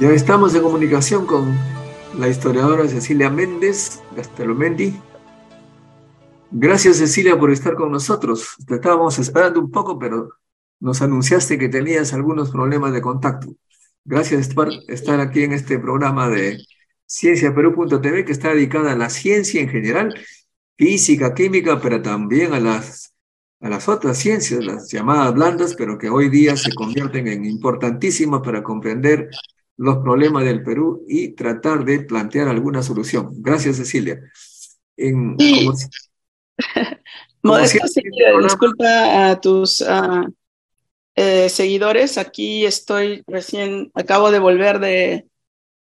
Ya estamos en comunicación con la historiadora Cecilia Méndez Gastelomendi. Gracias Cecilia por estar con nosotros. Te estábamos esperando un poco, pero nos anunciaste que tenías algunos problemas de contacto. Gracias por estar aquí en este programa de cienciaperú.tv que está dedicada a la ciencia en general, física, química, pero también a las, a las otras ciencias, las llamadas blandas, pero que hoy día se convierten en importantísimas para comprender los problemas del Perú y tratar de plantear alguna solución. Gracias, Cecilia. En, Modesto, disculpa a tus eh, seguidores. Aquí estoy recién, acabo de volver de,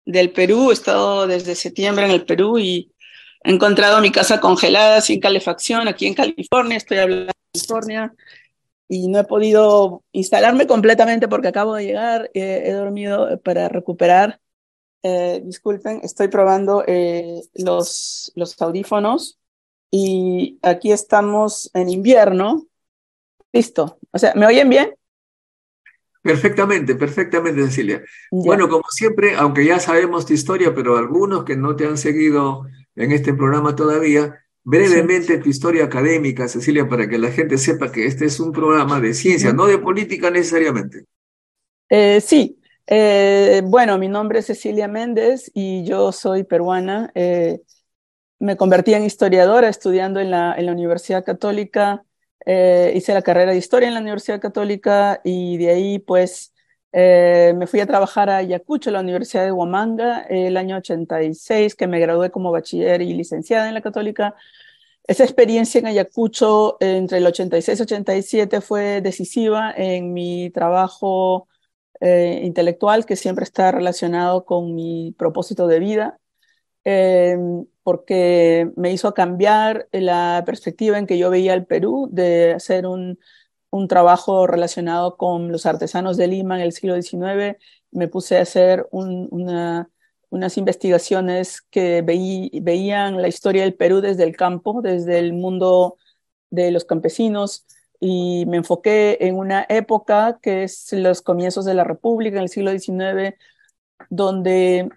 del Perú. He estado desde septiembre en el Perú y he encontrado mi casa congelada, sin calefacción, aquí en California. Estoy hablando de California y no he podido instalarme completamente porque acabo de llegar, eh, he dormido para recuperar. Eh, disculpen, estoy probando eh, los, los audífonos y aquí estamos en invierno. Listo. O sea, ¿me oyen bien? Perfectamente, perfectamente, Cecilia. Bueno, como siempre, aunque ya sabemos tu historia, pero algunos que no te han seguido en este programa todavía, brevemente tu historia académica, Cecilia, para que la gente sepa que este es un programa de ciencia, no de política necesariamente. Eh, sí, eh, bueno, mi nombre es Cecilia Méndez y yo soy peruana. Eh, me convertí en historiadora estudiando en la, en la Universidad Católica. hice la carrera de historia en la Universidad Católica y de ahí pues me fui a trabajar a Ayacucho, la Universidad de Huamanga, el año 86, que me gradué como bachiller y licenciada en la Católica. Esa experiencia en Ayacucho entre el 86 y 87 fue decisiva en mi trabajo eh, intelectual, que siempre está relacionado con mi propósito de vida, em, porque me hizo cambiar la perspectiva en que yo veía el Perú de hacer un, un trabajo relacionado con los artesanos de Lima en el siglo XIX. Me puse a hacer una unas investigaciones que veían la historia del Perú desde el campo, desde el mundo de los campesinos, y me enfoqué en una época que es los comienzos de la República, en el siglo XIX, donde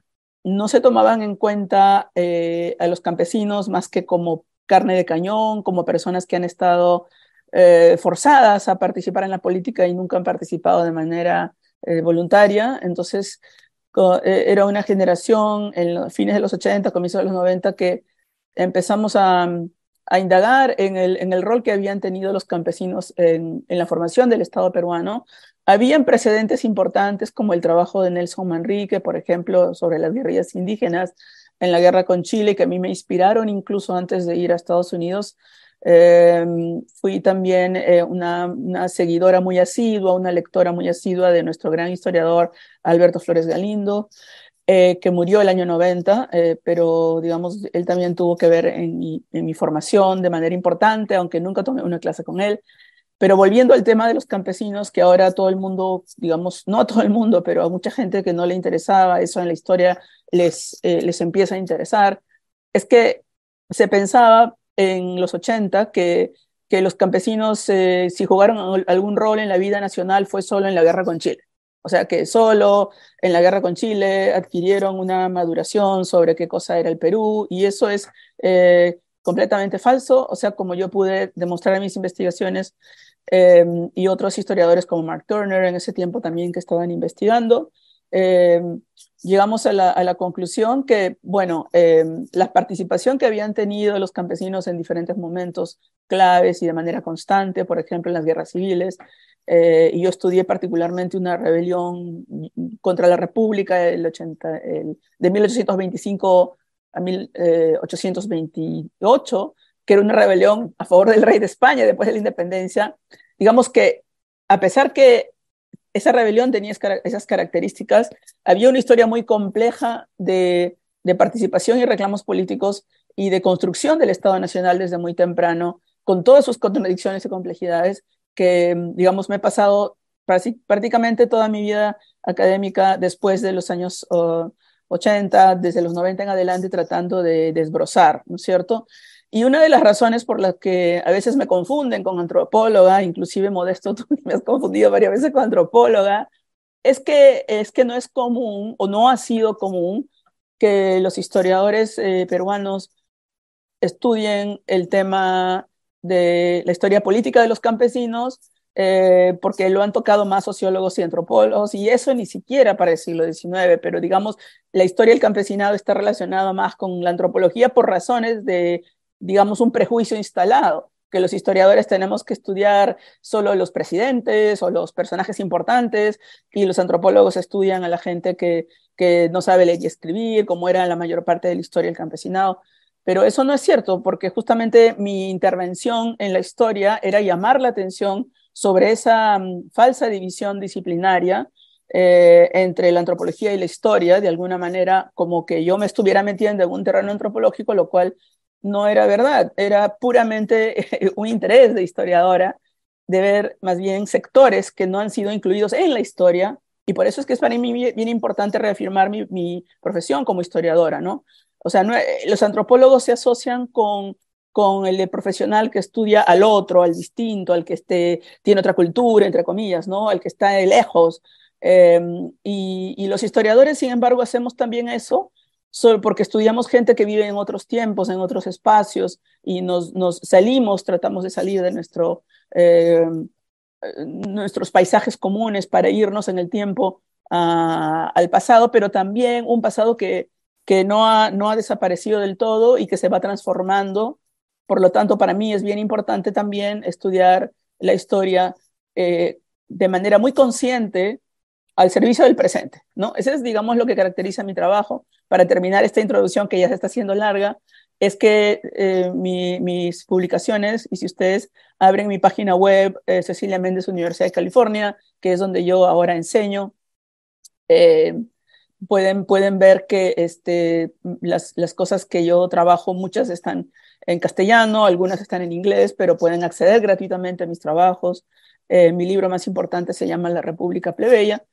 no se tomaban en cuenta eh, a los campesinos más que como carne de cañón, como personas que han estado eh, forzadas a participar en la política y nunca han participado de manera eh, voluntaria. Entonces, eh, era una generación en los fines de los 80, comienzos de los 90, que empezamos a, indagar en el, en el, rol que habían tenido los campesinos en, en, la formación del Estado peruano. Habían precedentes importantes como el trabajo de Nelson Manrique, por ejemplo, sobre las guerrillas indígenas en la guerra con Chile, que a mí me inspiraron incluso antes de ir a Estados Unidos eh, fui también eh, una, una, seguidora muy asidua, una lectora muy asidua de nuestro gran historiador Alberto Flores Galindo, eh, que murió el año 90, eh, pero digamos, él también tuvo que ver en mi, en mi, formación de manera importante, aunque nunca tomé una clase con él. Pero volviendo al tema de los campesinos, que ahora todo el mundo, digamos, no a todo el mundo, pero a mucha gente que no le interesaba eso en la historia, les, les empieza a interesar, es que se pensaba en los 80 que, que los campesinos, eh, si jugaron algún rol en la vida nacional, fue solo en la guerra con Chile. O sea que solo en la guerra con Chile adquirieron una maduración sobre qué cosa era el Perú y eso es eh, completamente falso. O sea, como yo pude demostrar en mis investigaciones eh, y otros historiadores como Mark Turner en ese tiempo también que estaban investigando, eh, llegamos a la, a la, conclusión que, bueno, eh, la participación que habían tenido los campesinos en diferentes momentos claves y de manera constante, por ejemplo, en las guerras civiles, eh, y yo estudié particularmente una rebelión contra la República del 80, el, de 1825 a 1828, que era una rebelión a favor del rey de España después de la independencia. Digamos que a pesar que esa rebelión tenía esas características. Había una historia muy compleja de, participación y reclamos políticos y de construcción del Estado Nacional desde muy temprano, con todas sus contradicciones y complejidades, que, digamos, me he pasado prácticamente toda mi vida académica después de los años 80, desde los 90 en adelante, tratando de desbrozar, ¿no es cierto? Y una de las razones por las que a veces me confunden con antropóloga, inclusive Modesto, tú me has confundido varias veces con antropóloga, es que, es que no es común o no ha sido común que los historiadores eh, peruanos estudien el tema de la historia política de los campesinos, eh, porque lo han tocado más sociólogos y antropólogos, y eso ni siquiera para el siglo XIX, pero digamos, la historia del campesinado está relacionada más con la antropología por razones de, digamos, un prejuicio instalado que los historiadores tenemos que estudiar solo los presidentes o los personajes importantes y los antropólogos estudian a la gente que, que no sabe leer y escribir, como era la mayor parte de la historia del campesinado. Pero eso no es cierto, porque justamente mi intervención en la historia era llamar la atención sobre esa mm, falsa división disciplinaria eh, entre la antropología y la historia, de alguna manera como que yo me estuviera metiendo en un terreno antropológico, lo cual no era verdad, era puramente un interés de historiadora de ver más bien sectores que no han sido incluidos en la historia, y por eso es que es para mí bien importante reafirmar mi, profesión como historiadora, ¿no? O sea, los antropólogos se asocian con con el profesional que estudia al otro, al distinto, al que esté, tiene otra cultura, entre comillas, ¿no? Al que está de lejos. Em, y, los historiadores, sin embargo, hacemos también eso solo porque estudiamos gente que vive en otros tiempos, en otros espacios, y nos, nos salimos, tratamos de salir de nuestro, em, nuestros paisajes comunes para irnos en el tiempo al pasado, pero también un pasado que, que no, ha, no ha desaparecido del todo y que se va transformando. Por lo tanto, para mí es bien importante también estudiar la historia eh, de manera muy consciente al servicio del presente, ¿no? Ese es, digamos, lo que caracteriza mi trabajo. Para terminar esta introducción que ya se está haciendo larga, es que eh, mis publicaciones, y si ustedes abren mi página web, eh, Cecilia Méndez, Universidad de California, que es donde yo ahora enseño, pueden, pueden ver que este, las, las cosas que yo trabajo, muchas están en castellano, algunas están en inglés, pero pueden acceder gratuitamente a mis trabajos. Eh, mi libro más importante se llama La República Plebeya,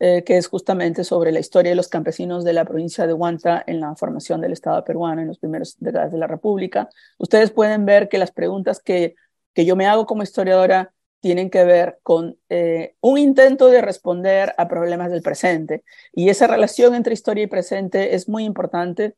eh, que es justamente sobre la historia de los campesinos de la provincia de Huanta en la formación del Estado peruano en los primeros décadas de la República. Ustedes pueden ver que las preguntas que, que yo me hago como historiadora tienen que ver con eh, un intento de responder a problemas del presente. Y esa relación entre historia y presente es muy importante.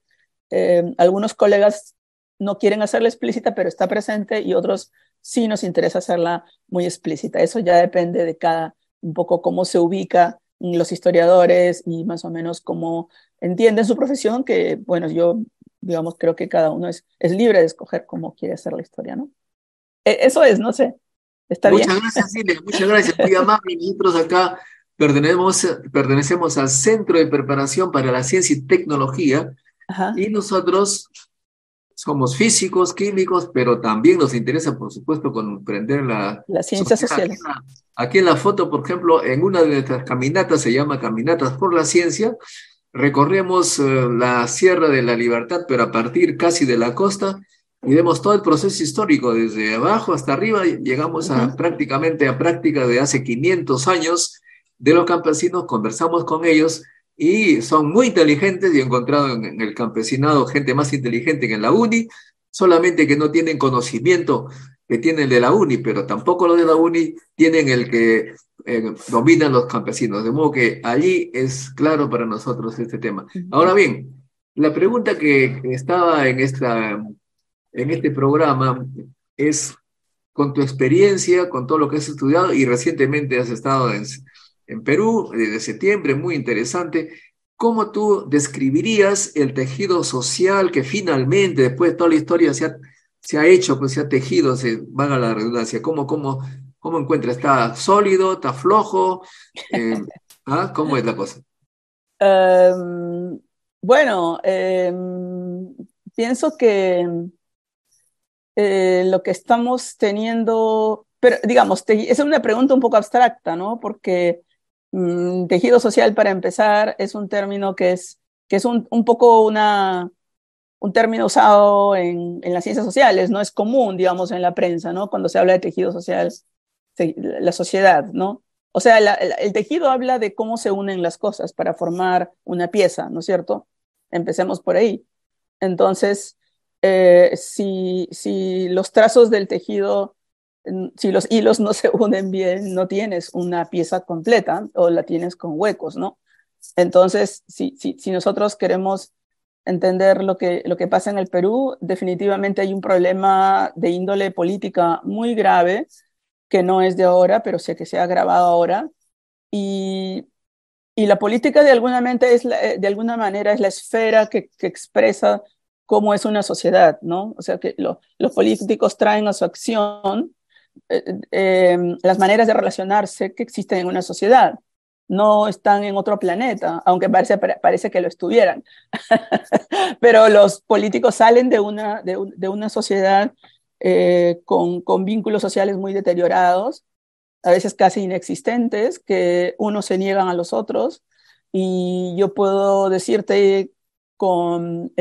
algunos colegas no quieren hacerla explícita, pero está presente y otros sí nos interesa hacerla muy explícita. Eso ya depende de cada, un poco cómo se ubica los historiadores y más o menos cómo entienden su profesión, que bueno, yo digamos creo que cada uno es, es libre de escoger cómo quiere hacer la historia, ¿no? E, eso es, no sé. ¿Está muchas bien? gracias, Silvia, muchas gracias. Muy amable, nosotros acá pertenecemos, pertenecemos al Centro de Preparación para la Ciencia y Tecnología y nosotros somos físicos, químicos, pero también nos interesa, por supuesto, comprender la... Las ciencias sociales. Aquí, en la foto, por ejemplo, en una de nuestras caminatas, se llama Caminatas por la Ciencia, recorremos eh, la Sierra de la Libertad, pero a partir casi de la costa, y vemos todo el proceso histórico, desde abajo hasta arriba, llegamos a prácticamente a práctica de hace 500 años de los campesinos, conversamos con ellos, y son muy inteligentes y he encontrado en, el campesinado gente más inteligente que en la UNI, solamente que no tienen conocimiento que tienen de la UNI, pero tampoco los de la UNI tienen el que eh, dominan los campesinos. De modo que allí es claro para nosotros este tema. Ahora bien, la pregunta que estaba en, esta, en este programa es, con tu experiencia, con todo lo que has estudiado y recientemente has estado en, en Perú desde septiembre, muy interesante. ¿Cómo tú describirías el tejido social que finalmente, después de toda la historia, se ha, hecho, pues se ha tejido, se a la redundancia? ¿Cómo, cómo, cómo encuentras? ¿Está sólido? ¿Está flojo? Eh, ¿ah? ¿Cómo es la cosa? Em, bueno, em, pienso que eh, lo que estamos teniendo, pero digamos, es una pregunta un poco abstracta, ¿no? Porque Mm, tejido social, para empezar, es un término que es, que es un, un poco una, un término usado en, en, las ciencias sociales, no es común, digamos, en la prensa, ¿no? Cuando se habla de tejido social, la sociedad, ¿no? O sea, el tejido habla de cómo se unen las cosas para formar una pieza, ¿no es cierto? Empecemos por ahí. Entonces, eh, si, si los trazos del tejido si los hilos no se unen bien, no tienes una pieza completa o la tienes con huecos, ¿no? Entonces, si, si, si nosotros queremos entender lo que, lo que pasa en el Perú, definitivamente hay un problema de índole política muy grave, que no es de ahora, pero sé que se ha agravado ahora. Y, y la política de alguna, es de alguna manera es la esfera que, que expresa cómo es una sociedad, ¿no? O sea, que los políticos traen a su acción eh, eh, las maneras de relacionarse que existen en una sociedad. No están en otro planeta, aunque parece, parece que lo estuvieran. Pero los políticos salen de una, de, una sociedad eh, con, con vínculos sociales muy deteriorados, a veces casi inexistentes, que unos se niegan a los otros. Y yo puedo decirte con,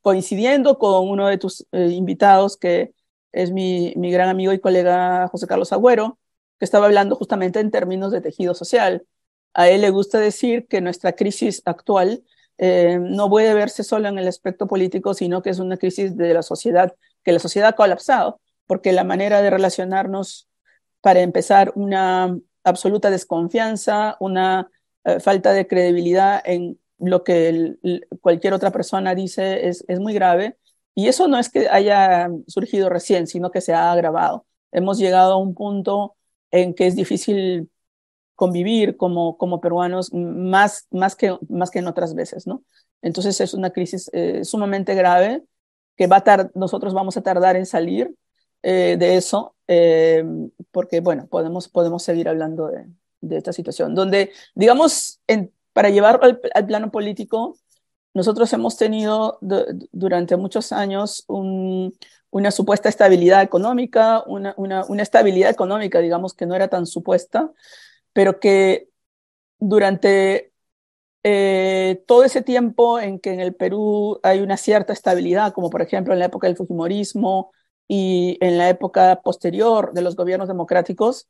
coincidiendo con uno de tus invitados que es mi, mi gran amigo y colega José Carlos Agüero, que estaba hablando justamente en términos de tejido social. A él le gusta decir que nuestra crisis actual eh, no puede verse solo en el aspecto político, sino que es una crisis de la sociedad, que la sociedad ha colapsado, porque la manera de relacionarnos, para empezar, una absoluta desconfianza, una eh, falta de credibilidad en lo que cualquier otra persona dice es, es muy grave y eso no es que haya surgido recién, sino que se ha agravado. Hemos llegado a un punto en que es difícil convivir como, como peruanos más, más, que, más que en otras veces, ¿no? Entonces es una crisis eh, sumamente grave que va a nosotros vamos a tardar en salir eh, de eso, eh, porque, bueno, podemos, podemos seguir hablando de, esta situación, donde, digamos, para llevarlo al plano político, nosotros hemos tenido durante muchos años una supuesta estabilidad económica, una, estabilidad económica, digamos, que no era tan supuesta, pero que durante eh, todo ese tiempo en que en el Perú hay una cierta estabilidad, como por ejemplo en la época del Fujimorismo y en la época posterior de los gobiernos democráticos,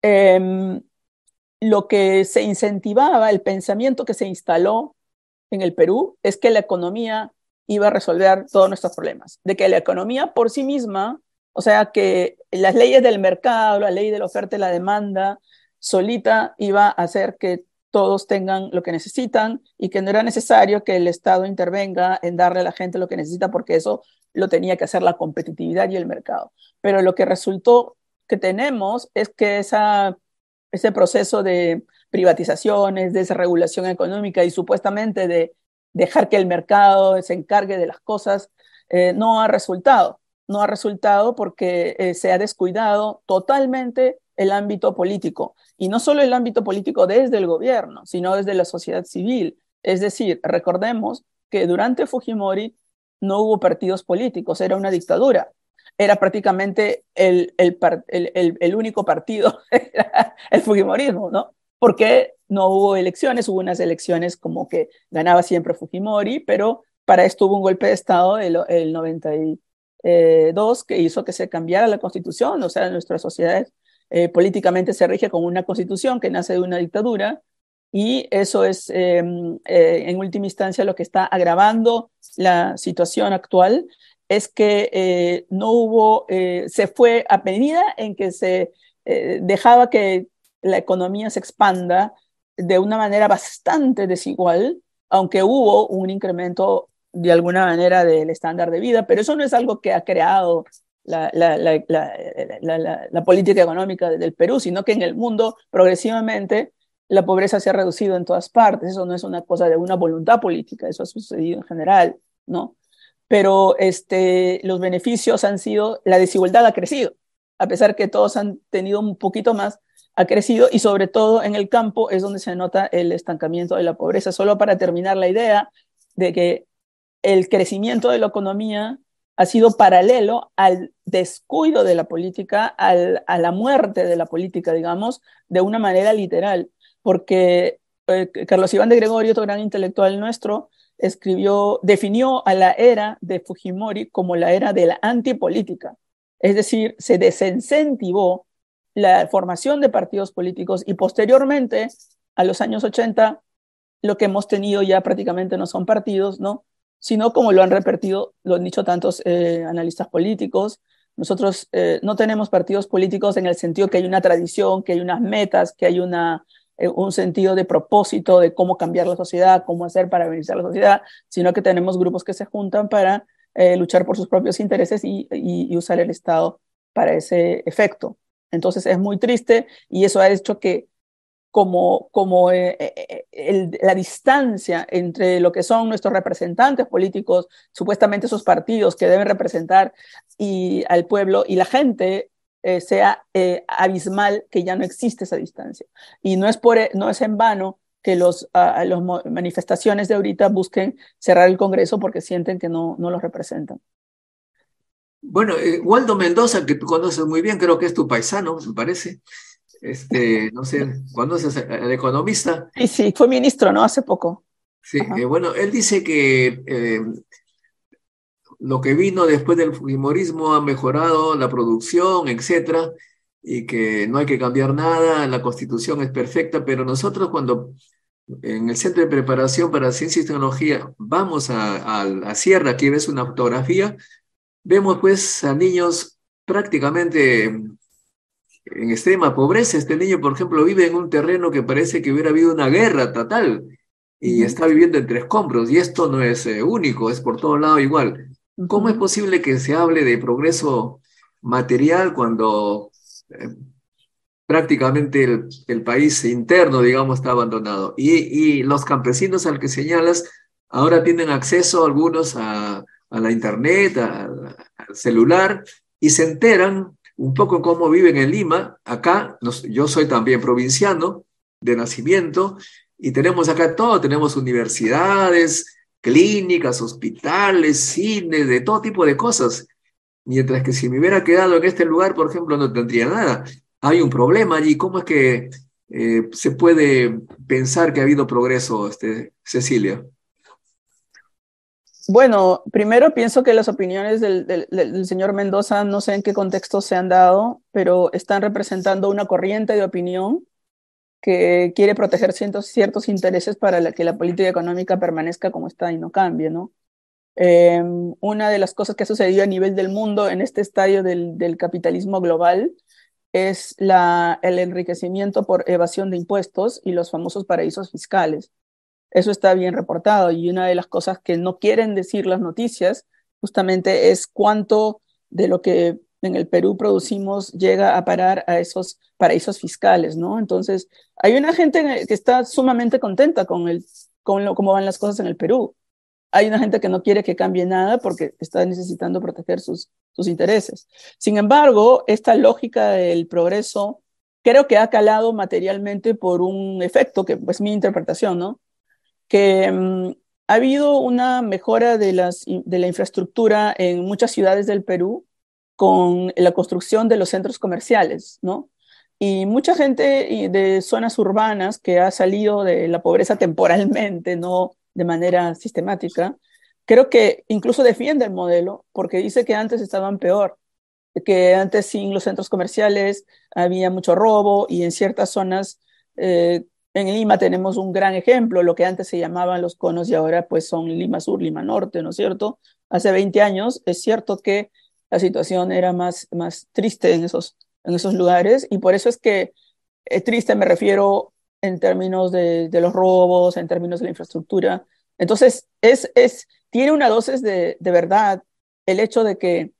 em, lo que se incentivaba, el pensamiento que se instaló en el Perú es que la economía iba a resolver todos nuestros problemas, de que la economía por sí misma, o sea, que las leyes del mercado, la ley de la oferta y la demanda, solita iba a hacer que todos tengan lo que necesitan y que no era necesario que el Estado intervenga en darle a la gente lo que necesita porque eso lo tenía que hacer la competitividad y el mercado. Pero lo que resultó que tenemos es que ese proceso de privatizaciones, desregulación económica y supuestamente de dejar que el mercado se encargue de las cosas, eh, no ha resultado. No ha resultado porque eh, se ha descuidado totalmente el ámbito político. Y no solo el ámbito político desde el gobierno, sino desde la sociedad civil. Es decir, recordemos que durante Fujimori no hubo partidos políticos, era una dictadura. Era prácticamente el, el, el, el único partido, el Fujimorismo, ¿no? Porque no hubo elecciones, hubo unas elecciones como que ganaba siempre Fujimori, pero para esto hubo un golpe de Estado el, el 92 que hizo que se cambiara la constitución, o sea, nuestra sociedad eh, políticamente se rige con una constitución que nace de una dictadura y eso es em, eh, en última instancia lo que está agravando la situación actual es que eh, no hubo, se fue a medida en que se dejaba que la economía se expanda de una manera bastante desigual, aunque hubo un incremento de alguna manera del estándar de vida, pero eso no es algo que ha creado la, política económica del Perú, sino que en el mundo progresivamente la pobreza se ha reducido en todas partes. Eso no es una cosa de una voluntad política, eso ha sucedido en general, ¿no? Pero este, los beneficios han sido, la desigualdad ha crecido, a pesar que todos han tenido un poquito más, ha crecido y sobre todo en el campo es donde se nota el estancamiento de la pobreza. Solo para terminar la idea de que el crecimiento de la economía ha sido paralelo al descuido de la política, a la muerte de la política, digamos, de una manera literal, porque eh, Carlos Iván de Gregorio, otro gran intelectual nuestro, escribió, definió a la era de Fujimori como la era de la antipolítica. Es decir, se desincentivó la formación de partidos políticos y posteriormente, a los años 80, lo que hemos tenido ya prácticamente no son partidos, ¿no? sino como lo han repetido, lo han dicho tantos eh, analistas políticos, Nosotros eh, no tenemos partidos políticos en el sentido que hay una tradición, que hay unas metas, que hay una, eh, un sentido de propósito de cómo cambiar la sociedad, cómo hacer para beneficiar la sociedad, sino que tenemos grupos que se juntan para luchar por sus propios intereses y, usar el Estado para ese efecto. Entonces es muy triste y eso ha hecho que como, como la distancia entre lo que son nuestros representantes políticos, supuestamente esos partidos que deben representar y al pueblo y la gente eh, sea eh, abismal que ya no existe esa distancia. Y no es, por, no es en vano que las manifestaciones de ahorita busquen cerrar el Congreso porque sienten que no, no los representan. Bueno, eh, Waldo Mendoza, que tú conoces muy bien, creo que es tu paisano, me parece. Este, no sé, ¿conoces al economista? Sí, sí, fue ministro, ¿no? Hace poco. Sí, bueno, él dice que lo que vino después del Fujimorismo ha mejorado la producción, etcétera, y que no hay que cambiar nada, la constitución es perfecta, pero nosotros cuando en el Centro de Preparación para Ciencia y Tecnología vamos a, la sierra, aquí ves una fotografía, vemos pues a niños prácticamente en extrema pobreza. Este niño, por ejemplo, vive en un terreno que parece que hubiera habido una guerra total y está viviendo entre escombros. Y esto no es eh, único, es por todo lado igual. ¿Cómo es posible que se hable de progreso material cuando eh, prácticamente el, país interno, digamos, está abandonado? Y, los campesinos al que señalas ahora tienen acceso algunos a, la internet, al celular, y se enteran un poco cómo viven en Lima. Acá, yo soy también provinciano de nacimiento, y tenemos acá todo, tenemos universidades, clínicas, hospitales, cines, de todo tipo de cosas. Mientras que si me hubiera quedado en este lugar, por ejemplo, no tendría nada. Hay un problema allí. ¿Cómo es que eh, se puede pensar que ha habido progreso, este, Cecilia? Bueno, primero pienso que las opiniones del, del, señor Mendoza, no sé en qué contexto se han dado, pero están representando una corriente de opinión que quiere proteger ciertos, intereses para que la política económica permanezca como está y no cambie, ¿no? Em, una de las cosas que ha sucedido a nivel del mundo en este estadio del, del capitalismo global es la, el enriquecimiento por evasión de impuestos y los famosos paraísos fiscales. Eso está bien reportado y una de las cosas que no quieren decir las noticias justamente es cuánto de lo que en el Perú producimos llega a parar a esos paraísos fiscales, ¿no? Entonces, hay una gente que está sumamente contenta con, el, con lo, cómo van las cosas en el Perú. Hay una gente que no quiere que cambie nada porque está necesitando proteger sus, sus intereses. Sin embargo, esta lógica del progreso creo que ha calado materialmente por un efecto, que es mi interpretación, ¿no? Que mm, ha habido una mejora de, las, de la infraestructura en muchas ciudades del Perú, con la construcción de los centros comerciales, ¿no? Y mucha gente de zonas urbanas que ha salido de la pobreza temporalmente, no de manera sistemática, creo que incluso defiende el modelo porque dice que antes estaban peor, que antes sin los centros comerciales había mucho robo y en ciertas zonas, eh, en Lima tenemos un gran ejemplo, lo que antes se llamaban los conos y ahora pues son Lima Sur, Lima Norte, ¿no es cierto? Hace 20 años es cierto que la situación era más, más triste en esos, en esos lugares y por eso es que es triste me refiero en términos de, de, los robos, en términos de la infraestructura. Entonces, es, es, tiene una dosis de, de verdad el hecho de que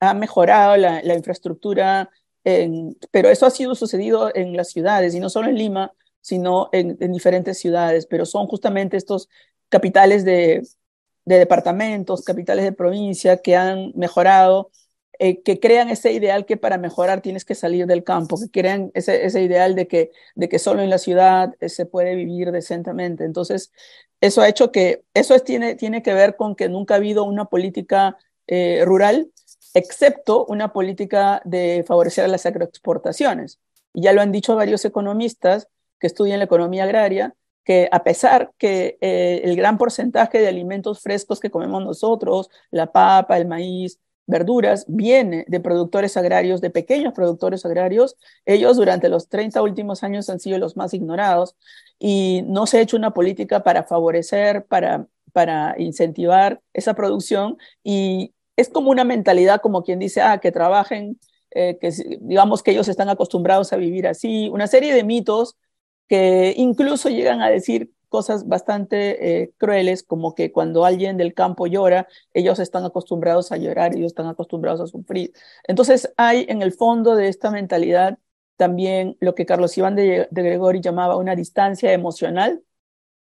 ha mejorado la, la infraestructura, en, pero eso ha sido sucedido en las ciudades y no solo en Lima, sino en, en diferentes ciudades, pero son justamente estos capitales de, de departamentos, capitales de provincia que han mejorado, eh, que crean ese ideal que para mejorar tienes que salir del campo, que crean ese, ideal de que, de que solo en la ciudad eh, se puede vivir decentemente. Entonces, eso ha hecho que, eso tiene, tiene que ver con que nunca ha habido una política eh, rural, excepto una política de favorecer las agroexportaciones. Ya lo han dicho varios economistas que estudian la economía agraria, que a pesar que eh, el gran porcentaje de alimentos frescos que comemos nosotros, la papa, el maíz, verduras, viene de productores agrarios, de pequeños productores agrarios, ellos durante los 30 últimos años han sido los más ignorados y no se ha hecho una política para favorecer, para, para incentivar esa producción y es como una mentalidad como quien dice, ah, que trabajen, eh, que digamos que ellos están acostumbrados a vivir así, una serie de mitos que incluso llegan a decir cosas bastante eh, crueles, como que cuando alguien del campo llora, ellos están acostumbrados a llorar, ellos están acostumbrados a sufrir. Entonces hay en el fondo de esta mentalidad también lo que Carlos Iván de, de Gregori llamaba una distancia emocional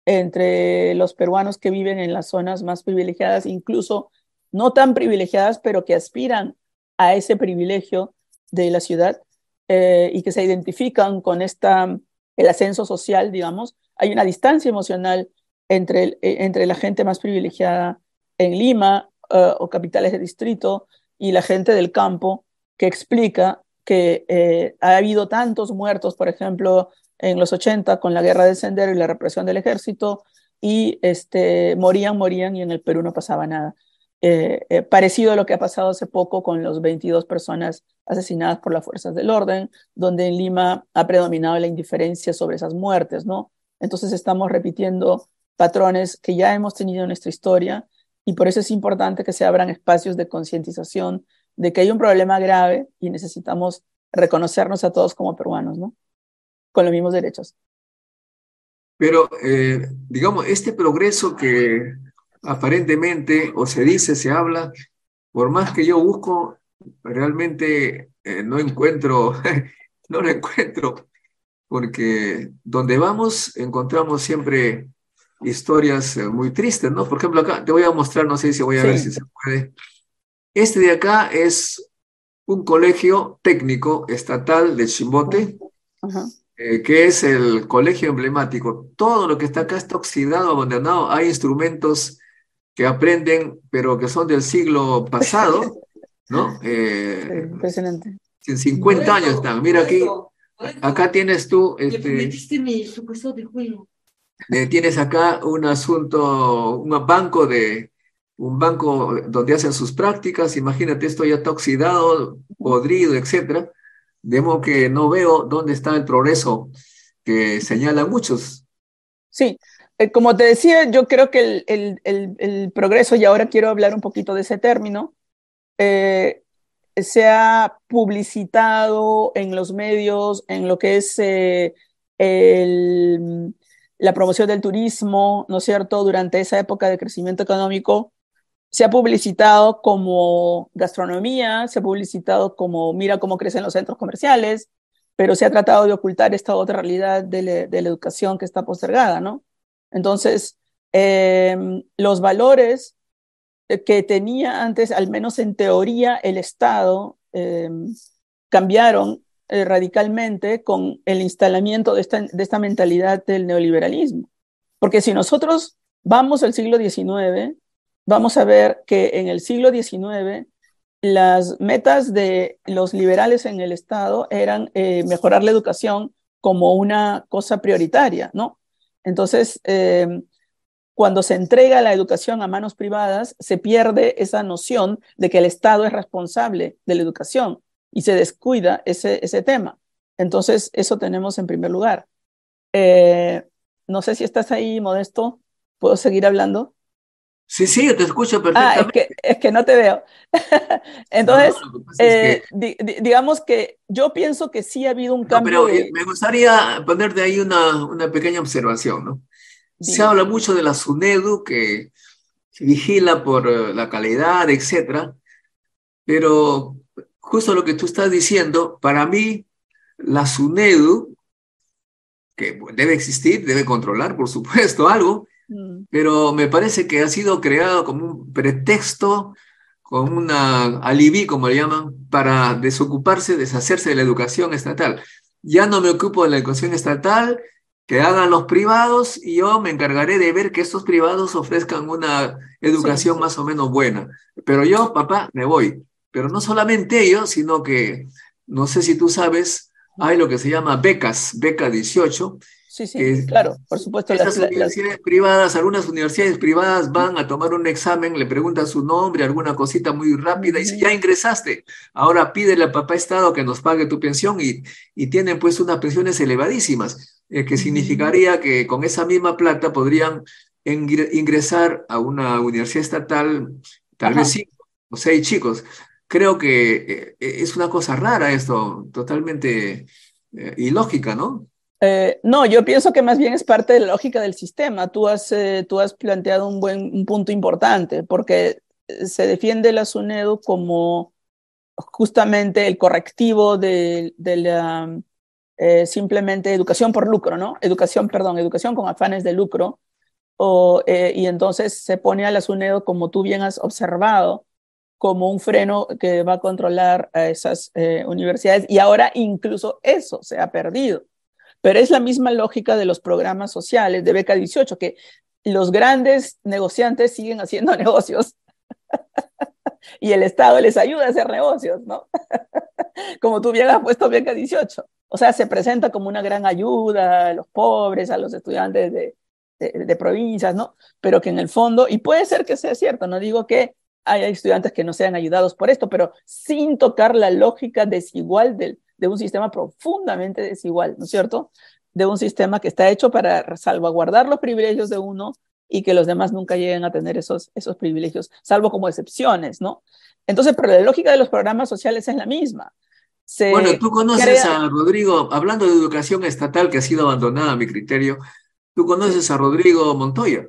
entre los peruanos que viven en las zonas más privilegiadas, incluso no tan privilegiadas, pero que aspiran a ese privilegio de la ciudad eh, y que se identifican con esta, el ascenso social, digamos, hay una distancia emocional entre, eh, entre la gente más privilegiada en Lima eh, o capitales de distrito y la gente del campo que explica que eh, ha habido tantos muertos, por ejemplo, en los 80 con la guerra del sendero y la represión del ejército, y este, morían, morían y en el Perú no pasaba nada. Parecido a lo que ha pasado hace poco con los 22 personas asesinadas por las fuerzas del orden, donde en Lima ha predominado la indiferencia sobre esas muertes, ¿no? Entonces estamos repitiendo patrones que ya hemos tenido en nuestra historia y por eso es importante que se abran espacios de concientización de que hay un problema grave y necesitamos reconocernos a todos como peruanos, ¿no? Con los mismos derechos. Pero, eh, digamos, este progreso que aparentemente o se dice, se habla, por más que yo busco, realmente eh, no encuentro, no lo encuentro porque donde vamos encontramos siempre historias eh, muy tristes, ¿no? Por ejemplo, acá te voy a mostrar, no sé si voy a ver si se puede. Este de acá es un colegio técnico estatal de Chimbote, eh, que es el colegio emblemático. Todo lo que está acá está oxidado, abandonado. Hay instrumentos que aprenden, pero que son del siglo pasado, ¿no? Eh, impresionante. 50 años están. Mira aquí, Acá tienes tú. Este, tienes acá un asunto, un banco de un banco donde hacen sus prácticas. Imagínate, esto ya está oxidado, podrido, etcétera. De modo que no veo dónde está el progreso que señalan muchos. Sí, como te decía, yo creo que el, el, el, progreso, y ahora quiero hablar un poquito de ese término, eh, se ha publicitado en los medios, en lo que es eh, la promoción del turismo, ¿no es cierto? Durante esa época de crecimiento económico, se ha publicitado como gastronomía, se ha publicitado como mira cómo crecen los centros comerciales, pero se ha tratado de ocultar esta otra realidad de, la educación que está postergada, ¿no? Entonces, em, los valores que tenía antes, al menos en teoría, el Estado, eh, cambiaron eh, radicalmente con el instalamiento de esta, de esta mentalidad del neoliberalismo. Porque si nosotros vamos al siglo XIX, vamos a ver que en el siglo XIX las metas de los liberales en el Estado eran eh, mejorar la educación como una cosa prioritaria, ¿no? Entonces, cuando se entrega la educación a manos privadas, se pierde esa noción de que el Estado es responsable de la educación y se descuida ese, ese tema. Entonces, eso tenemos en primer lugar. Eh, no sé si estás ahí, Modesto. ¿Puedo seguir hablando? Sí, sí, yo te escucho perfectamente. Ah, es que, es que no te veo. Entonces, eh, digamos que yo pienso que sí ha habido un cambio. pero me gustaría ponerte ahí una, una pequeña observación, ¿no? Se habla mucho de la SUNEDU que vigila por eh, la calidad, etcétera, pero justo lo que tú estás diciendo, para mí la SUNEDU, que debe existir, debe controlar, por supuesto, algo, mm. pero me parece que ha sido creado como un pretexto, como una alibi, como le llaman, para desocuparse, deshacerse de la educación estatal. Ya no me ocupo de la educación estatal, que hagan los privados y yo me encargaré de ver que estos privados ofrezcan una educación más o menos buena. Pero yo, papá, me voy. Pero no solamente ellos, sino que, no sé si tú sabes, hay lo que se llama becas, beca 18, Sí, sí, claro, por supuesto. Las, universidades privadas, algunas universidades privadas van a tomar un examen, le preguntan su nombre, alguna cosita muy rápida, y dice, ya ingresaste, ahora pídele al papá Estado que nos pague tu pensión y, y tienen pues unas pensiones elevadísimas, eh, que significaría que con esa misma plata podrían ingresar a una universidad estatal, tal vez sí, O sea, y chicos, creo que eh, es una cosa rara esto, totalmente eh, ilógica, ¿no? Eh, no, yo pienso que más bien es parte de la lógica del sistema. Tú has, tú has planteado un buen un punto importante, porque se defiende la SUNEDU como justamente el correctivo de, la simplemente educación por lucro, ¿no? Educación, perdón, educación con afanes de lucro. Y entonces se pone a la SUNEDU, como tú bien has observado, como un freno que va a controlar a esas eh, universidades y ahora incluso eso se ha perdido. Pero es la misma lógica de los programas sociales de Beca 18, que los grandes negociantes siguen haciendo negocios y el Estado les ayuda a hacer negocios, ¿no? como tú bien has puesto Beca 18. O sea, se presenta como una gran ayuda a los pobres, a los estudiantes de, provincias, ¿no? Pero que en el fondo, y puede ser que sea cierto, no digo que hay estudiantes que no sean ayudados por esto, pero sin tocar la lógica desigual de, de un sistema profundamente desigual, ¿no es cierto? De un sistema que está hecho para salvaguardar los privilegios de uno y que los demás nunca lleguen a tener esos, esos privilegios, salvo como excepciones, ¿no? Entonces, pero la lógica de los programas sociales es la misma. bueno, tú conoces a Rodrigo, hablando de educación estatal que ha sido abandonada a mi criterio, tú conoces a Rodrigo Montoya.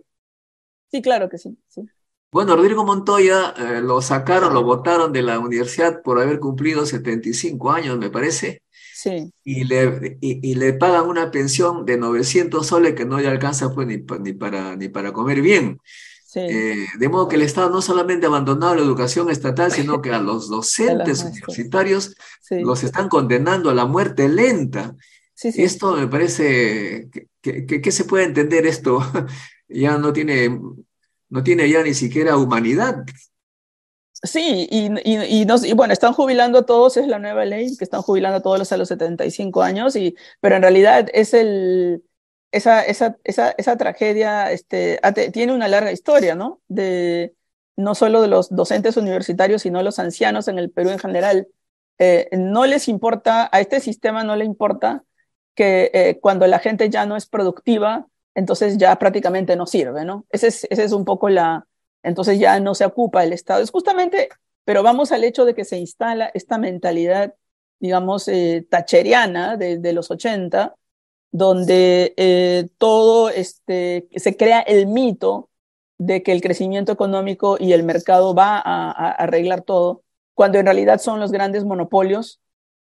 Sí, claro que sí, sí. Bueno, Rodrigo Montoya eh, lo sacaron, lo votaron de la universidad por haber cumplido 75 años, me parece. Sí. Y le, y, le pagan una pensión de 900 soles que no le alcanza pues, ni, ni, para, ni para comer bien. Sí. Eh, de modo que el Estado no solamente ha abandonado la educación estatal, sino que a los docentes universitarios sí. los están condenando a la muerte lenta. Sí, sí. Esto me parece, que, que, que se puede entender esto? ya no tiene no tiene ya ni siquiera humanidad. Sí, y, y, y, nos, y, bueno, están jubilando a todos, es la nueva ley, que están jubilando a todos a los 75 años, y, pero en realidad es el, esa, esa, esa, esa tragedia este, tiene una larga historia, ¿no? De, no solo de los docentes universitarios, sino los ancianos en el Perú en general. Eh, no les importa, a este sistema no le importa que eh, cuando la gente ya no es productiva, entonces ya prácticamente no sirve, ¿no? Ese es, ese es un poco la, entonces ya no se ocupa el Estado. Es justamente, pero vamos al hecho de que se instala esta mentalidad, digamos, eh, tacheriana de, los 80, donde eh, todo este, se crea el mito de que el crecimiento económico y el mercado va a, a arreglar todo, cuando en realidad son los grandes monopolios.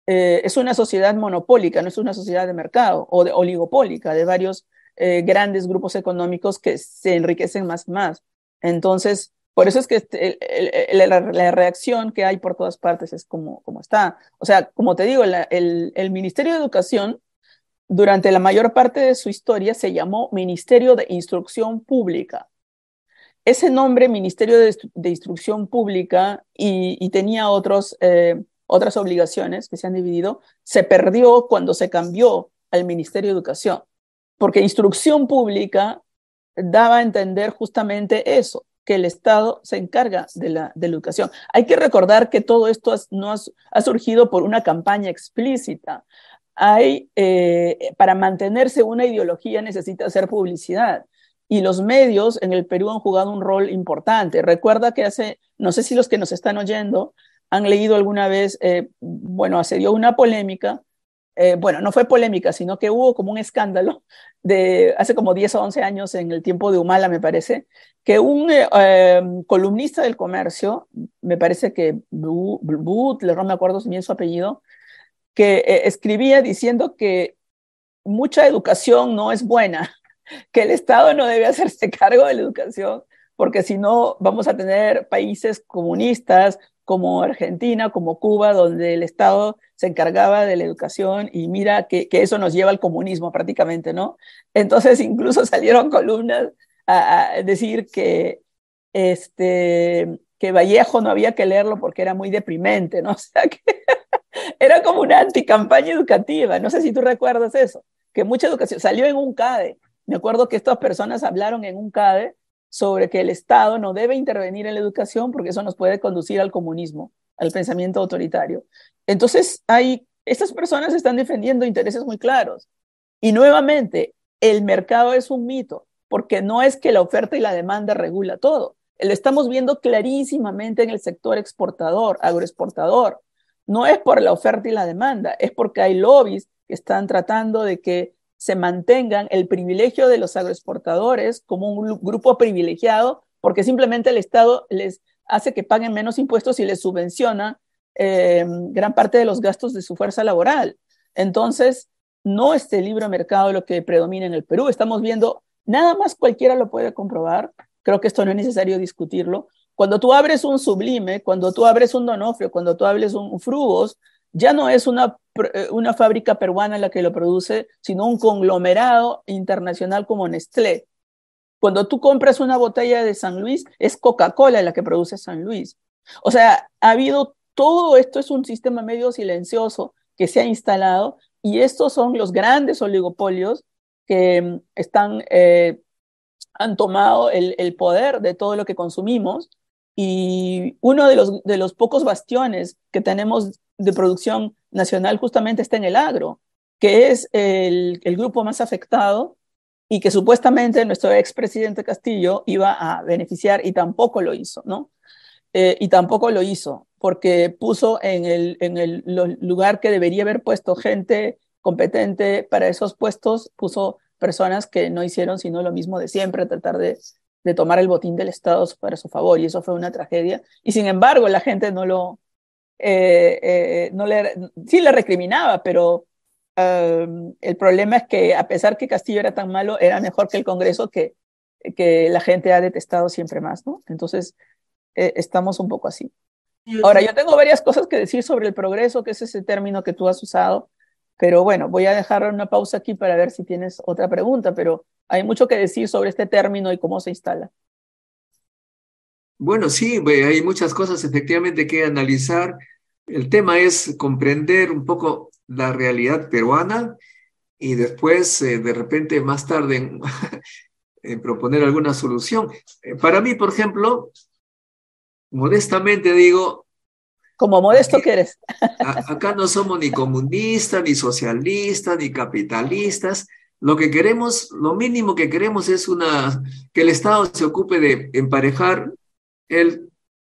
Eh, es una sociedad monopólica, no es una sociedad de mercado o de oligopólica, de varios eh, grandes grupos económicos que se enriquecen más más. Entonces, por eso es que este, la, reacción que hay por todas partes es como, como está. O sea, como te digo, la, el, Ministerio de Educación durante la mayor parte de su historia se llamó Ministerio de Instrucción Pública. Ese nombre, Ministerio de, de Instrucción Pública, y, y tenía otros, eh, otras obligaciones que se han dividido, se perdió cuando se cambió al Ministerio de Educación porque instrucción pública daba a entender justamente eso, que el Estado se encarga de la, educación. Hay que recordar que todo esto no ha surgido por una campaña explícita. Hay, eh, para mantenerse una ideología necesita hacer publicidad y los medios en el Perú han jugado un rol importante. Recuerda que hace, no sé si los que nos están oyendo han leído alguna vez, eh, bueno, se dio una polémica eh, bueno, no fue polémica, sino que hubo como un escándalo de hace como 10 o 11 años en el tiempo de Humala, me parece, que un eh, em, columnista del comercio, me parece que But, no me acuerdo bien su apellido, que eh, escribía diciendo que mucha educación no es buena, que el Estado no debe hacerse cargo de la educación, porque si no vamos a tener países comunistas como Argentina, como Cuba, donde el Estado se encargaba de la educación y mira que, que eso nos lleva al comunismo prácticamente, ¿no? Entonces incluso salieron columnas a, decir que, este, que Vallejo no había que leerlo porque era muy deprimente, ¿no? O sea, que era como una anticampaña educativa, no sé si tú recuerdas eso, que mucha educación salió en un CADE. Me acuerdo que estas personas hablaron en un CADE sobre que el Estado no debe intervenir en la educación porque eso nos puede conducir al comunismo, al pensamiento autoritario. Entonces, hay, estas personas están defendiendo intereses muy claros. Y nuevamente, el mercado es un mito, porque no es que la oferta y la demanda regula todo. lo estamos viendo clarísimamente en el sector exportador, agroexportador. No es por la oferta y la demanda, es porque hay lobbies que están tratando de que se mantengan el privilegio de los agroexportadores como un grupo privilegiado, porque simplemente el Estado les hace que paguen menos impuestos y les subvenciona eh, gran parte de los gastos de su fuerza laboral. Entonces, no es el libre mercado lo que predomina en el Perú. Estamos viendo, nada más cualquiera lo puede comprobar, creo que esto no es necesario discutirlo. Cuando tú abres un Sublime, cuando tú abres un Donofrio, cuando tú abres un Frugos, ya no es una, eh, una fábrica peruana la que lo produce, sino un conglomerado internacional como Nestlé. Cuando tú compras una botella de San Luis, es Coca-Cola la que produce San Luis. O sea, ha habido todo esto, es un sistema medio silencioso que se ha instalado y estos son los grandes oligopolios que mm, están, eh, han tomado el, el, poder de todo lo que consumimos y uno de los, de los pocos bastiones que tenemos de producción nacional justamente está en el agro, que es el, el grupo más afectado y que supuestamente nuestro expresidente Castillo iba a beneficiar y tampoco lo hizo, ¿no? Eh, y tampoco lo hizo, porque puso en el, en el lugar que debería haber puesto gente competente para esos puestos, puso personas que no hicieron sino lo mismo de siempre, tratar de, de tomar el botín del Estado para su favor, y eso fue una tragedia. Y sin embargo, la gente no lo, eh, eh, no le, sí le recriminaba, pero um, el problema es que a pesar que Castillo era tan malo, era mejor que el Congreso que, que la gente ha detestado siempre más, ¿no? Entonces, eh, estamos un poco así. Ahora, yo tengo varias cosas que decir sobre el progreso, que es ese término que tú has usado, pero bueno, voy a dejar una pausa aquí para ver si tienes otra pregunta, pero hay mucho que decir sobre este término y cómo se instala. Bueno, sí, hay muchas cosas efectivamente que analizar. El tema es comprender un poco la realidad peruana y después, eh, de repente, más tarde, en, proponer alguna solución. Eh, para mí, por ejemplo, modestamente digo... Como modesto que eres. acá no somos ni comunistas, ni socialistas, ni capitalistas. Lo que queremos, lo mínimo que queremos es una, que el Estado se ocupe de emparejar el,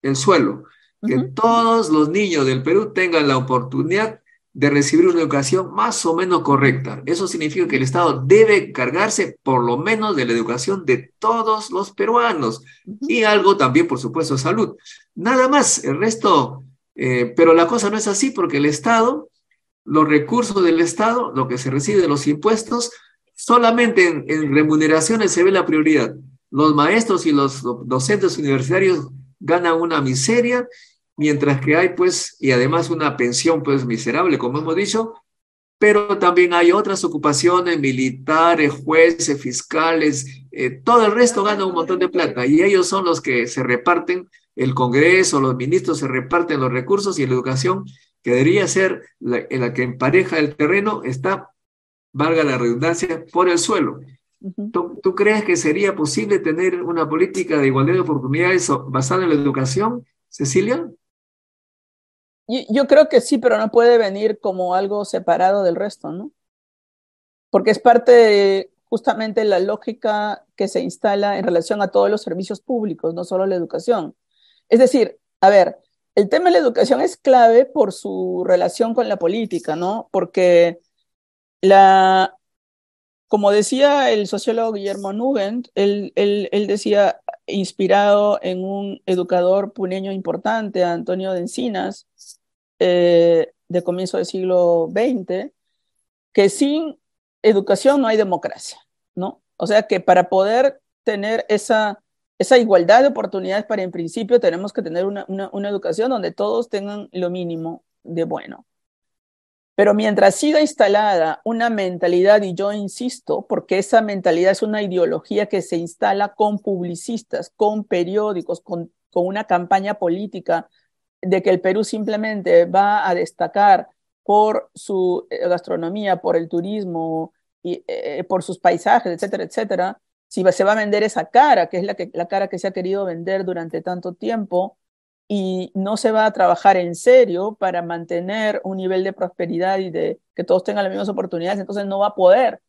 el suelo, que todos los niños del Perú tengan la oportunidad de recibir una educación más o menos correcta. Eso significa que el Estado debe cargarse por lo menos de la educación de todos los peruanos y algo también, por supuesto, salud. Nada más, el resto, eh, pero la cosa no es así porque el Estado, los recursos del Estado, lo que se recibe de los impuestos, solamente en, en remuneraciones se ve la prioridad. Los maestros y los docentes universitarios ganan una miseria mientras que hay pues, y además una pensión pues miserable, como hemos dicho, pero también hay otras ocupaciones, militares, jueces, fiscales, eh, todo el resto gana un montón de plata y ellos son los que se reparten, el Congreso, los ministros se reparten los recursos y la educación, que debería ser la, en la que empareja el terreno, está, valga la redundancia, por el suelo. ¿Tú, ¿Tú, crees que sería posible tener una política de igualdad de oportunidades basada en la educación, Cecilia? Yo creo que sí, pero no puede venir como algo separado del resto, ¿no? Porque es parte de justamente la lógica que se instala en relación a todos los servicios públicos, no solo la educación. Es decir, a ver, el tema de la educación es clave por su relación con la política, ¿no? Porque la, como decía el sociólogo Guillermo Nugent, él, decía, inspirado en un educador puneño importante, Antonio de Encinas, eh, de comienzo del siglo XX, que sin educación no hay democracia, ¿no? O sea que para poder tener esa, igualdad de oportunidades, para en principio tenemos que tener una, una educación donde todos tengan lo mínimo de bueno. Pero mientras siga instalada una mentalidad, y yo insisto, porque esa mentalidad es una ideología que se instala con publicistas, con periódicos, con, una campaña política de que el Perú simplemente va a destacar por su eh, gastronomía, por el turismo, y, eh, por sus paisajes, etcétera, etcétera, si se va a vender esa cara, que es la, que, la cara que se ha querido vender durante tanto tiempo, y no se va a trabajar en serio para mantener un nivel de prosperidad y de que todos tengan las mismas oportunidades, entonces no va a poder,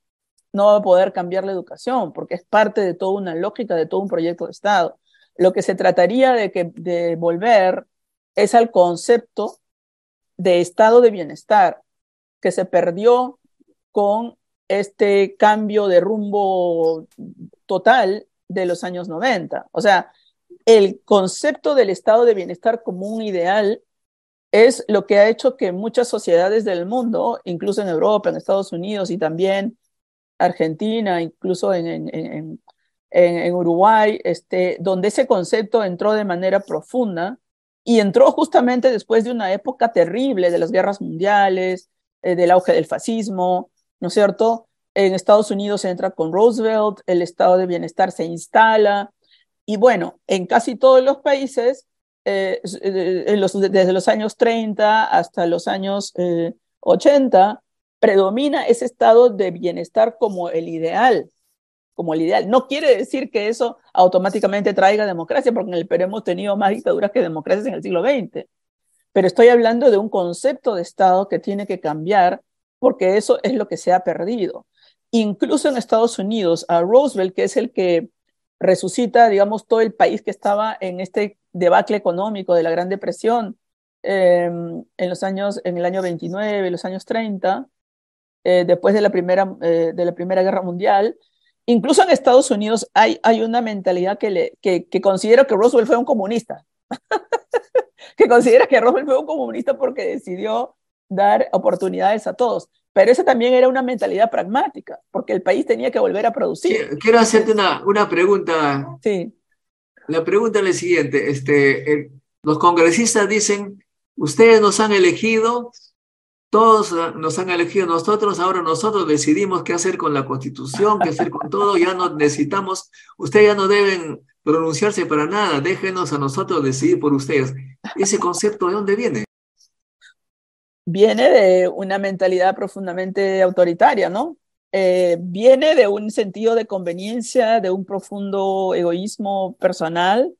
no va a poder cambiar la educación, porque es parte de toda una lógica, de todo un proyecto de Estado. lo que se trataría de, que, de volver es al concepto de estado de bienestar que se perdió con este cambio de rumbo total de los años 90. O sea, el concepto del estado de bienestar como un ideal es lo que ha hecho que muchas sociedades del mundo, incluso en Europa, en Estados Unidos y también Argentina, incluso en, Uruguay, este, donde ese concepto entró de manera profunda y entró justamente después de una época terrible de las guerras mundiales, eh, del auge del fascismo, ¿no es cierto? En Estados Unidos se entra con Roosevelt, el estado de bienestar se instala y bueno, en casi todos los países, eh, eh, desde los años 30 hasta los años 80, predomina ese estado de bienestar como el ideal, como el ideal. No quiere decir que eso automáticamente traiga democracia, porque en el Perú hemos tenido más dictaduras que democracias en el siglo XX. Pero estoy hablando de un concepto de Estado que tiene que cambiar, porque eso es lo que se ha perdido. Incluso en Estados Unidos, a Roosevelt, que es el que resucita, digamos, todo el país que estaba en este debacle económico de la Gran Depresión em, en los años, en el año 29, los años 30, eh, después de la, primera, eh, de la Primera Guerra Mundial. Incluso en Estados Unidos hay, hay una mentalidad que, le, que, que considero que Roosevelt fue un comunista, que considera que Roosevelt fue un comunista porque decidió dar oportunidades a todos. Pero esa también era una mentalidad pragmática, porque el país tenía que volver a producir. Quiero hacerte una, una pregunta. Sí. La pregunta es la siguiente. Este, los congresistas dicen, ustedes nos han elegido todos nos han elegido nosotros, ahora nosotros decidimos qué hacer con la constitución, qué hacer con todo, ya no necesitamos, ustedes ya no deben pronunciarse para nada, déjenos a nosotros decidir por ustedes. ¿Ese concepto de dónde viene? Viene de una mentalidad profundamente autoritaria, ¿no? Eh, viene de un sentido de conveniencia, de un profundo egoísmo personal,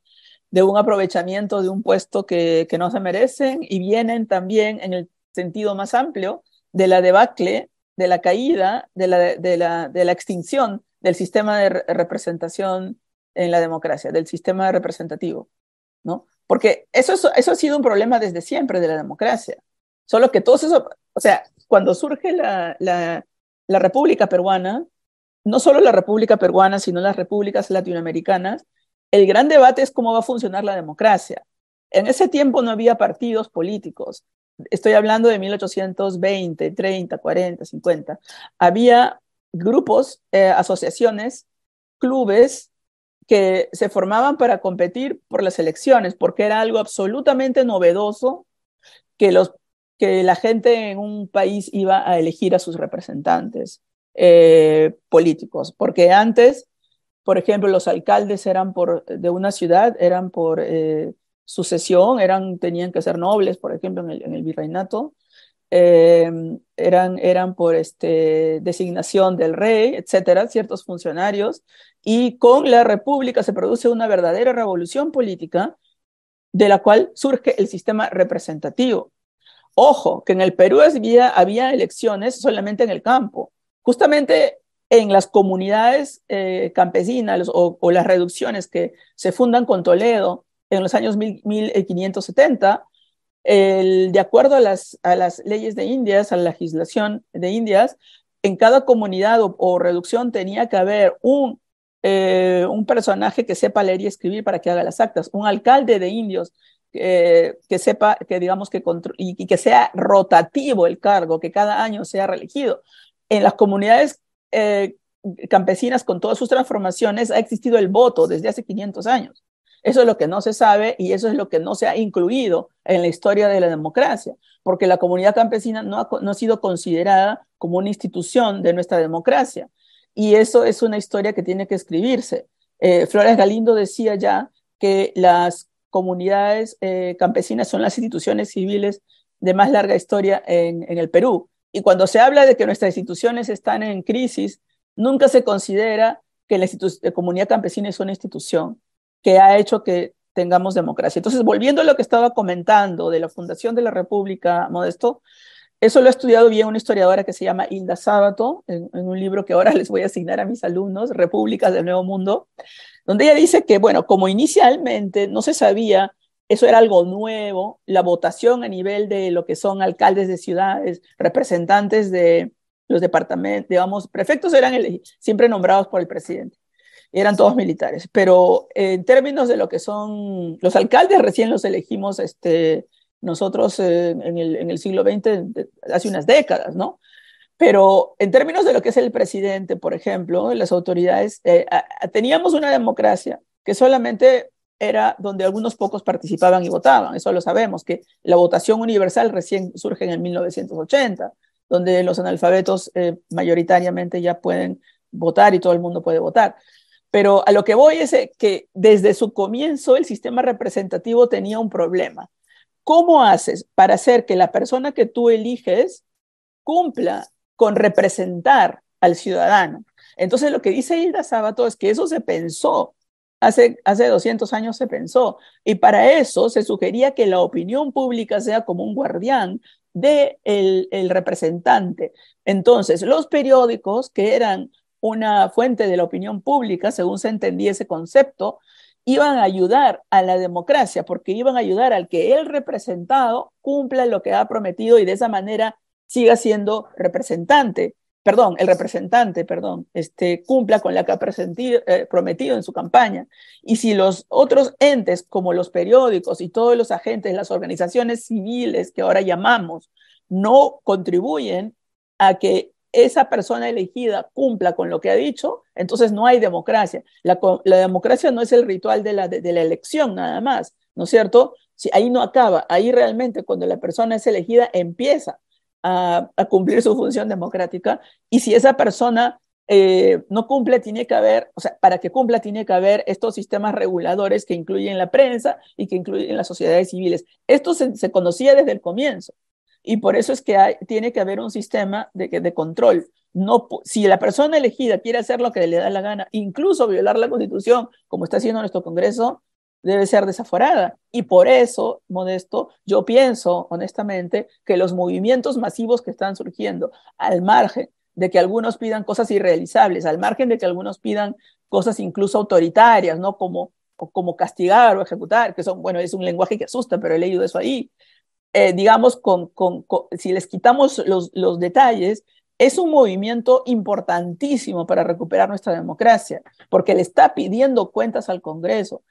de un aprovechamiento de un puesto que, no se merecen y vienen también en el sentido más amplio de la debacle, de la caída, de la, de la, de la extinción del sistema de representación en la democracia, del sistema representativo, ¿no? Porque eso, eso ha sido un problema desde siempre de la democracia. Solo que todo eso, o sea, cuando surge la, la, la República Peruana, no solo la República Peruana, sino las repúblicas latinoamericanas, el gran debate es cómo va a funcionar la democracia. En ese tiempo no había partidos políticos, estoy hablando de 1820, 30, 40, 50, había grupos, eh, asociaciones, clubes que se formaban para competir por las elecciones, porque era algo absolutamente novedoso que, los, que la gente en un país iba a elegir a sus representantes eh, políticos, porque antes, por ejemplo, los alcaldes eran por, de una ciudad, eran por... Eh, sucesión, eran, tenían que ser nobles, por ejemplo, en el, virreinato, eh, eran, eran por este, designación del rey, etcétera, ciertos funcionarios, y con la república se produce una verdadera revolución política de la cual surge el sistema representativo. Ojo, que en el Perú había, había elecciones solamente en el campo. Justamente en las comunidades eh, campesinas o, las reducciones que se fundan con Toledo en los años 1570, el, de acuerdo a las, leyes de Indias, a la legislación de Indias, en cada comunidad o, reducción tenía que haber eh, un personaje que sepa leer y escribir para que haga las actas, un alcalde de indios que sepa, que digamos que y, y, que sea rotativo el cargo, que cada año sea reelegido. En las comunidades eh, campesinas con todas sus transformaciones ha existido el voto desde hace 500 años. Eso es lo que no se sabe y eso es lo que no se ha incluido en la historia de la democracia, porque la comunidad campesina no ha, no ha sido considerada como una institución de nuestra democracia. Y eso es una historia que tiene que escribirse. Eh, Flores Galindo decía ya que las comunidades eh, campesinas son las instituciones civiles de más larga historia en, el Perú. Y cuando se habla de que nuestras instituciones están en crisis, nunca se considera que la, la comunidad campesina es una institución que ha hecho que tengamos democracia. Entonces, volviendo a lo que estaba comentando de la fundación de la República, Modesto, Eso lo ha estudiado bien una historiadora que se llama Hilda Sábato, en, un libro que ahora les voy a asignar a mis alumnos, Repúblicas del Nuevo Mundo, donde ella dice que, bueno, como inicialmente no se sabía, eso era algo nuevo, la votación a nivel de lo que son alcaldes de ciudades, representantes de los departamentos, digamos, prefectos eran siempre nombrados por el presidente eran todos militares, pero en términos de lo que son los alcaldes, recién los elegimos este, nosotros eh, en, el, en, el, siglo XX, hace unas décadas, ¿no? Pero en términos de lo que es el presidente, por ejemplo, las autoridades, eh, teníamos una democracia que solamente era donde algunos pocos participaban y votaban, eso lo sabemos, que la votación universal recién surge en el 1980, donde los analfabetos eh, mayoritariamente ya pueden votar y todo el mundo puede votar. Pero a lo que voy es que desde su comienzo el sistema representativo tenía un problema. ¿Cómo haces para hacer que la persona que tú eliges cumpla con representar al ciudadano? Entonces lo que dice Hilda Sabato es que eso se pensó, hace, hace 200 años se pensó, y para eso se sugería que la opinión pública sea como un guardián del de el representante. Entonces, los periódicos, que eran una fuente de la opinión pública, según se entendía ese concepto, iban a ayudar a la democracia, porque iban a ayudar al que el representado cumpla lo que ha prometido y de esa manera siga siendo representante, perdón, el representante, perdón, este, cumpla con lo que ha eh, prometido en su campaña. Y si los otros entes, como los periódicos y todos los agentes, las organizaciones civiles que ahora llamamos, no contribuyen a que esa persona elegida cumpla con lo que ha dicho, entonces no hay democracia. La, democracia no es el ritual de la, de, la elección nada más, ¿no es cierto? Si ahí no acaba, ahí realmente cuando la persona es elegida empieza a, cumplir su función democrática y si esa persona eh, no cumple, tiene que haber, o sea, para que cumpla tiene que haber estos sistemas reguladores que incluyen la prensa y que incluyen las sociedades civiles. Esto se conocía desde el comienzo. Y por eso es que tiene que haber un sistema de, de control. No, si la persona elegida quiere hacer lo que le da la gana, incluso violar la constitución, como está haciendo nuestro Congreso, debe ser desaforada. Y por eso, Modesto, yo pienso honestamente que los movimientos masivos que están surgiendo, al margen de que algunos pidan cosas irrealizables, al margen de que algunos pidan cosas incluso autoritarias, ¿no? Como, como castigar o ejecutar, que son, bueno, es un lenguaje que asusta, pero he leído eso ahí. Eh, digamos, con, si les quitamos los, los detalles, es un movimiento importantísimo para recuperar nuestra democracia, porque le está pidiendo cuentas al Congreso.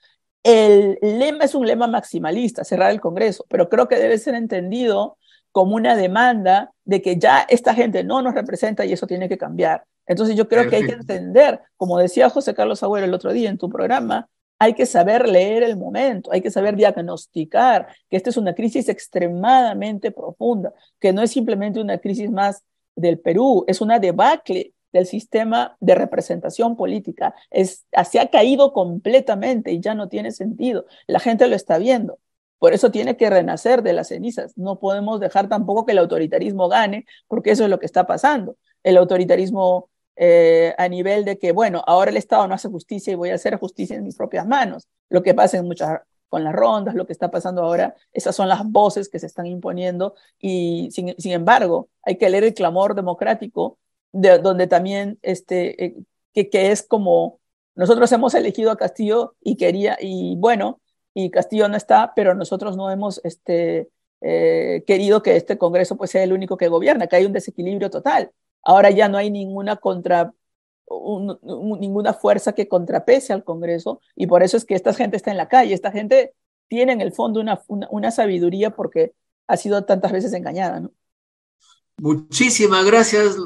El lema es un lema maximalista, cerrar el Congreso, pero creo que debe ser entendido como una demanda de que ya esta gente no nos representa y eso tiene que cambiar. Entonces yo creo que hay que entender, como decía José Carlos Agüero el otro día en tu programa, hay que saber leer el momento, hay que saber diagnosticar que esta es una crisis extremadamente profunda, que no es simplemente una crisis más del Perú, es una debacle del sistema de representación política. Es, se ha caído completamente y ya no tiene sentido. La gente lo está viendo. Por eso tiene que renacer de las cenizas. No podemos dejar tampoco que el autoritarismo gane, porque eso es lo que está pasando. El autoritarismo eh, a nivel de que, bueno, ahora el Estado no hace justicia y voy a hacer justicia en mis propias manos. Lo que pasa en muchas con las rondas, lo que está pasando ahora, esas son las voces que se están imponiendo y sin, embargo hay que leer el clamor democrático de, donde también este, eh, que, que, es como nosotros hemos elegido a Castillo y quería, y bueno, y Castillo no está, pero nosotros no hemos este, eh, querido que este Congreso pues sea el único que gobierna, que hay un desequilibrio total. Ahora ya no hay ninguna contra, ninguna fuerza que contrapese al Congreso y por eso es que esta gente está en la calle. Esta gente tiene en el fondo una, una, sabiduría porque ha sido tantas veces engañada. ¿no? Muchísimas gracias,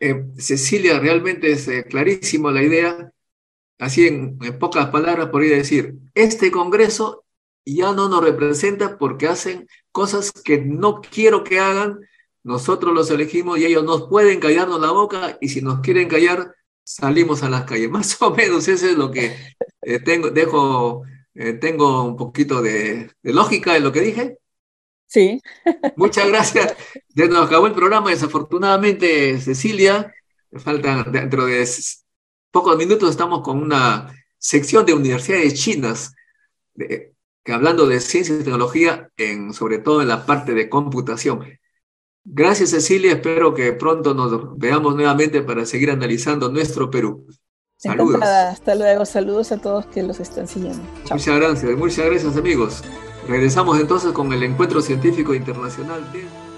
eh, Cecilia. Realmente es eh, clarísimo la idea. Así en, en pocas palabras podría decir, este Congreso ya no nos representa porque hacen cosas que no quiero que hagan nosotros los elegimos y ellos nos pueden callarnos la boca y si nos quieren callar, salimos a las calles. Más o menos eso es lo que eh, tengo, dejo, eh, tengo un poquito de, lógica en lo que dije. Sí. Muchas gracias. Ya nos acabó el programa, desafortunadamente, Cecilia. Faltan dentro de pocos minutos estamos con una sección de universidades chinas, que hablando de ciencia y tecnología, en, sobre todo en la parte de computación. Gracias Cecilia, espero que pronto nos veamos nuevamente para seguir analizando nuestro Perú. Saludos. Hasta luego, saludos a todos que los están siguiendo. Muchas gracias, muchas gracias amigos. Regresamos entonces con el Encuentro Científico Internacional de...